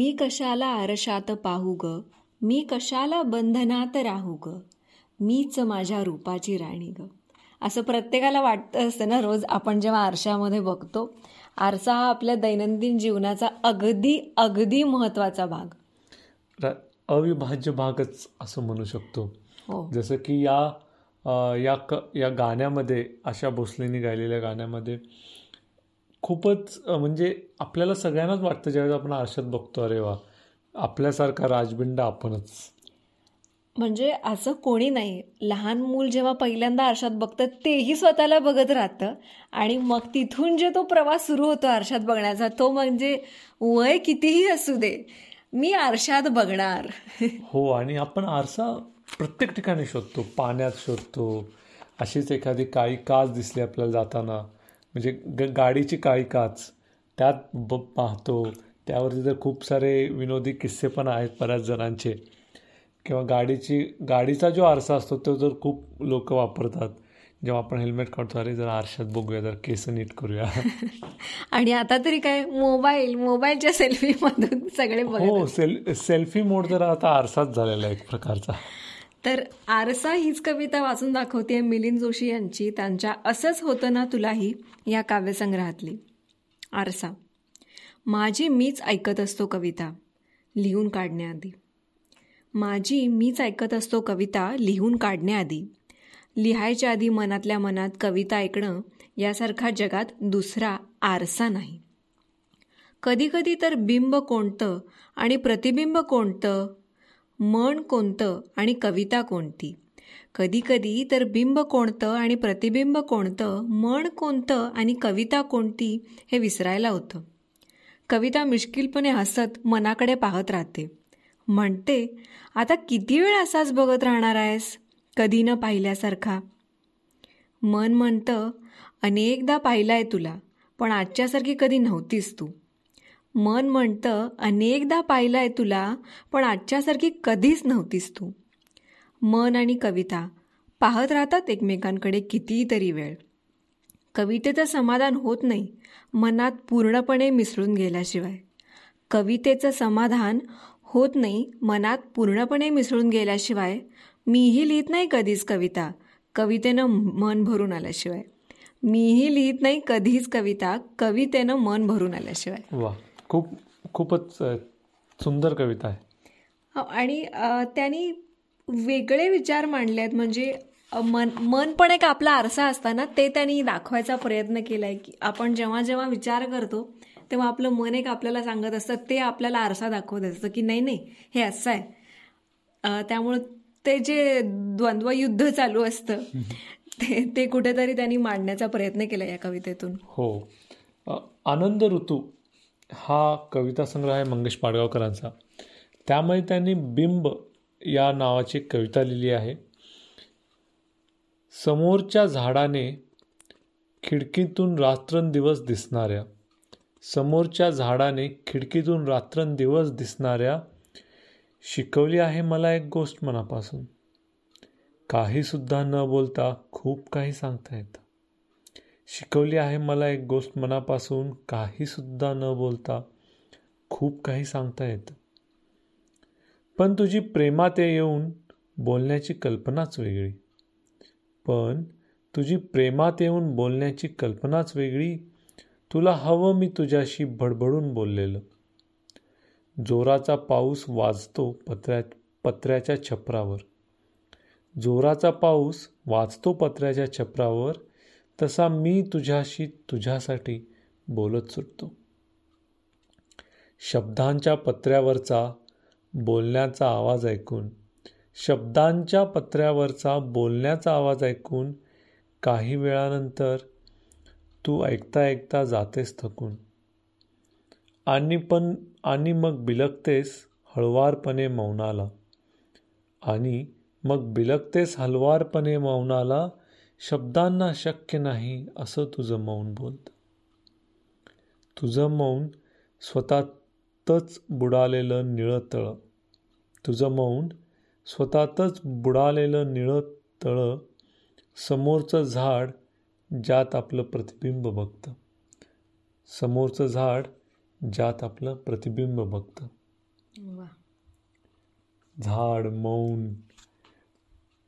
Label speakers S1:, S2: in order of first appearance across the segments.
S1: मी कशाला आरशात पाहू ग? मी कशाला बंधनात राहू ग? मीच माझ्या रूपाची राणी ग. असं प्रत्येकाला वाटतं असतं ना रोज आपण जेव्हा आरशामध्ये बघतो. आरसा हा आपल्या दैनंदिन जीवनाचा अगदी अगदी महत्त्वाचा भाग.
S2: अविभाज्य भागच असं म्हणू शकतो.
S1: हो.
S2: जसं की या या क या गाण्यामध्ये आशा भोसलेंनी गायलेल्या गाण्यामध्ये खूपच म्हणजे आपल्याला सगळ्यांनाच वाटतं ज्यावेळेस आपण आरशात बघतो अरे वा आपल्यासारखा राजबिंड आपणच.
S1: म्हणजे असं कोणी नाही. लहान मूल जेव्हा पहिल्यांदा आरशात बघतं तेही स्वतःला बघत राहतं. आणि मग तिथून जे तो प्रवास सुरू होतो आरशात बघण्याचा तो म्हणजे वय कितीही असू दे मी आरशात बघणार.
S2: हो आणि आपण आरसा प्रत्येक ठिकाणी शोधतो पाण्यात शोधतो. अशीच एखादी काळी काच दिसली आपल्याला जाताना म्हणजे ग गाडीची काळी काच त्यात ब पाहतो. त्यावरती तर खूप सारे विनोदी किस्से पण आहेत बऱ्याच जणांचे. किंवा गाडीची गाडीचा जो आरसा असतो तो जर खूप लोक वापरतात. जेव्हा आपण हेल्मेट काढतो अरे जर आरशात बघूया जर केस नीट करूया.
S1: आणि आता तरी काय मोबाईल मोबाईलच्या सेल्फी मधून सगळे
S2: हो सेल सेल्फी मोड जर आता आरसाच झालेला आहे एक प्रकारचा.
S1: तर आरसा हीच कविता वाचून दाखवते मिलिंद जोशी यांची. त्यांच्या असंच होतं ना तुलाही या काव्यसंग्रहातली. आरसा माझी मीच ऐकत असतो कविता लिहून काढण्याआधी. माझी मीच ऐकत असतो कविता लिहून काढण्याआधी. लिहायच्या आधी मनातल्या मनात कविता ऐकणं यासारखा जगात दुसरा आरसा नाही. कधीकधी तर बिंब कोणतं आणि प्रतिबिंब कोणतं मन कोणतं आणि कविता कोणती? कधीकधी तर बिंब कोणतं आणि प्रतिबिंब कोणतं मन कोणतं आणि कविता कोणती हे विसरायला होतं. कविता मिश्किलपणे हसत मनाकडे पाहत राहते. म्हणते आता किती वेळ असाच बघत राहणार आहेस? कधी न पाहिल्यासारखा. मन म्हणतं अनेकदा पाहिलाय तुला पण आजच्यासारखी कधी नव्हतीस तू. मन म्हणतं अनेकदा पाहिलंय तुला पण आजच्यासारखी कधीच नव्हतीस तू. मन आणि कविता पाहत राहतात एकमेकांकडे कितीतरी वेळ. कवितेचं समाधान होत नाही मनात पूर्णपणे मिसळून गेल्याशिवाय. कवितेचं समाधान होत नाही मनात पूर्णपणे मिसळून गेल्याशिवाय. मीही लिहित नाही कधीच कविता कवितेनं मन भरून आल्याशिवाय. मीही लिहित नाही कधीच कविता कवितेनं मन भरून आल्याशिवाय.
S2: खूप खूपच सुंदर कविता आहे.
S1: आणि त्यांनी वेगळे विचार मांडले आहेत. म्हणजे मन मन पण एक आपला आरसा असताना ते त्यांनी दाखवायचा प्रयत्न केला आहे की आपण जेव्हा जेव्हा विचार करतो तेव्हा आपलं मन एक आपल्याला सांगत असतं ते आपल्याला आरसा दाखवत असतं की नाही नाही हे असं आहे. त्यामुळं ते जे द्वंद्वयुद्ध चालू असतं ते ते कुठेतरी त्यांनी मांडण्याचा प्रयत्न केला या कवितेतून.
S2: हो. आनंद ऋतू हा कविता संग्रह आहे मंगेश पाडगावकरांचा. त्यामुळे त्यांनी बिंब या नावाची कविता लिहिली आहे. समोरच्या झाडाने खिडकीतून रात्रंदिवस दिसणाऱ्या समोरच्या झाडाने खिडकीतून रात्रंदिवस दिसणाऱ्या शिकवली आहे मला एक गोष्ट मनापासून. काहीसुद्धा न बोलता खूप काही सांगता येतं. शिकवली आहे मला एक गोष्ट मनापासून. काहीसुद्धा न बोलता खूप काही सांगता येतं. पण तुझी प्रेमात येऊन बोलण्याची कल्पनाच वेगळी. पण तुझी प्रेमात येऊन बोलण्याची कल्पनाच वेगळी. तुला हवं मी तुझ्याशी भडभडून बोललेलं. जोराचा पाऊस वाजतो पत्र्या पत्र्याच्या छपरावर. जोराचा पाऊस वाचतो पत्र्याच्या छपरावर. तसा मी तुझ्याशी तुझ्यासाठी बोलत सुटतो. शब्दांच्या पत्र्यावरचा बोलण्याचा आवाज ऐकून शब्दांच्या पत्र्यावरचा बोलण्याचा आवाज ऐकून काही वेळानंतर तू ऐकता ऐकता जातेस थकून. आणि पण आणि मग बिलकतेस हळवारपणे मौनाला. आणि मग बिलकतेस हलवारपणे मौनाला शब्दांना शक्य नाही असं तुझं मौन बोलतं. तुझं मौन स्वतःतच बुडालेलं निळं तळं. तुझं मौन स्वतःतच बुडालेलं निळं तळं समोरचं झाड ज्यात आपलं प्रतिबिंब बघतं. समोरचं झाड ज्यात आपलं प्रतिबिंब बघतं. झाड मौन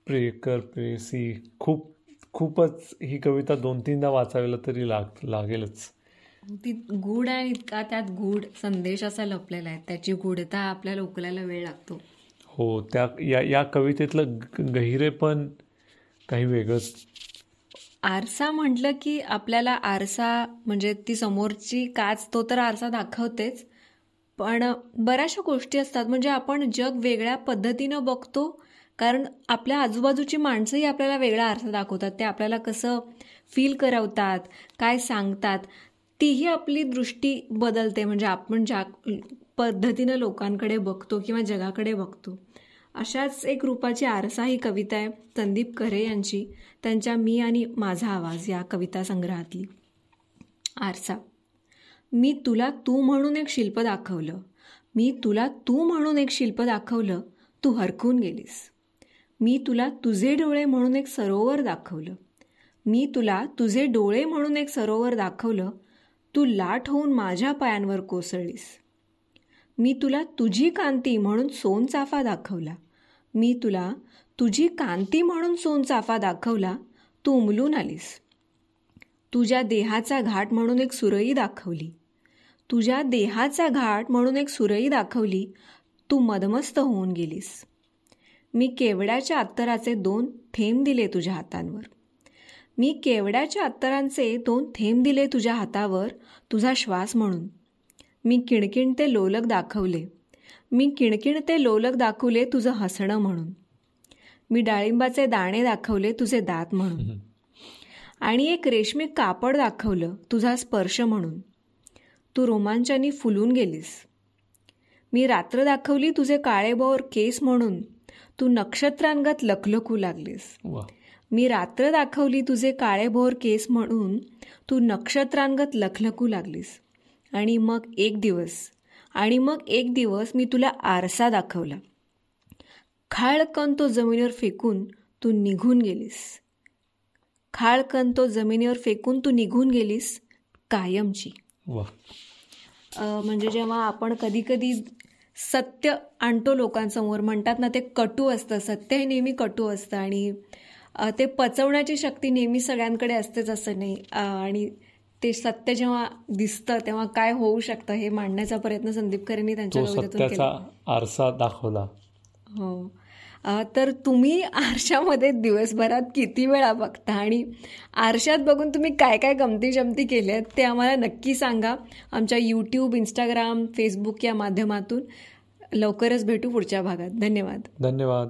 S2: प्रेकर प्रेयसी खूप खूपच ही कविता दोन तीनदा वाचायला तरी लाग लागेलच.
S1: ती गूढ आहे इतका त्यात गूढ संदेश असा लपलेला आहे. त्याची गूढता आपल्याला उकलायला वेळ लागतो.
S2: हो त्या या या कवितेतलं ग- गहिरेपण काही वेगळंच.
S1: आरसा म्हटलं की आपल्याला आरसा म्हणजे ती समोरची काच तो तर आरसा दाखवतेच. पण बऱ्याचशा गोष्टी असतात म्हणजे आपण जग वेगळ्या पद्धतीनं बघतो कारण आपल्या आजूबाजूची माणसंही आपल्याला वेगळा आरसा दाखवतात. ते आपल्याला कसं फील करवतात काय सांगतात तीही आपली दृष्टी बदलते. म्हणजे आपण ज्या पद्धतीनं लोकांकडे बघतो किंवा जगाकडे बघतो. अशाच एक रूपाची आरसा ही कविता आहे संदीप करे यांची. त्यांच्या मी आणि माझा आवाज या कविता संग्रहातली. आरसा. मी तुला तू म्हणून एक शिल्प दाखवलं. मी तुला तू म्हणून एक शिल्प दाखवलं. तू हरकून गेलीस. मी तुला तुझे डोळे म्हणून एक सरोवर दाखवलं. मी तुला तुझे डोळे म्हणून एक सरोवर दाखवलं. तू लाट होऊन माझ्या पायांवर कोसळलीस. मी तुला तुझी कांती म्हणून सोनचाफा दाखवला. मी तुला तुझी कांती म्हणून सोनचाफा दाखवला. तू उमलून आलीस. तुझ्या देहाचा घाट म्हणून एक सुरई दाखवली. तुझ्या देहाचा घाट म्हणून एक सुरई दाखवली. तू मदमस्त होऊन गेलीस. मी केवड्याच्या अत्तराचे दोन थेंब दिले तुझ्या हातांवर. मी केवड्याच्या अत्तरांचे दोन थेंब दिले तुझ्या हातावर तुझा श्वास म्हणून. मी किणकिणते लोलक दाखवले. मी किणकिणते लोलक दाखवले तुझं हसणं म्हणून. मी डाळिंबाचे दाणे दाखवले तुझे दात म्हणून. आणि एक रेशमी कापड दाखवलं तुझा स्पर्श म्हणून. तू रोमांचानी फुलून गेलीस. मी रात्र दाखवली तुझे काळेबोर केस म्हणून. तू नक्षत्रांगत लखलखू लागलीस. मी रात्र दाखवली तुझे काळेभोर केस म्हणून तू नक्षत्रांगत लखलखू लागलीस. आणि मग एक दिवस आणि मग एक दिवस मी तुला आरसा दाखवला. खाळकन तो जमिनीवर फेकून तू निघून गेलीस. खाळकन तो जमिनीवर फेकून तू निघून गेलीस कायमची. म्हणजे जेव्हा आपण कधी कधी सत्य आणतो लोकांसमोर. म्हणतात ना ते कटू असतं. सत्य हे नेहमी कटू असतं आणि ते पचवण्याची शक्ती नेहमी सगळ्यांकडे असतेच असं नाही. आणि ते सत्य जेव्हा दिसतं तेव्हा काय होऊ शकतं हे मांडण्याचा प्रयत्न संदीप करेंनी त्यांच्या
S2: आरसा दाखवला.
S1: हो. तर तुम्ही आरशामध्ये दिवसभरात किती वेळा बघता? आणि आरशात बघून तुम्ही काय काय गमती जमती केल्यात ते आम्हाला नक्की सांगा. आमच्या यूट्यूब इंस्टाग्राम फेसबुक या माध्यमातून लवकरच भेटू पुढच्या भागात. धन्यवाद.
S2: धन्यवाद.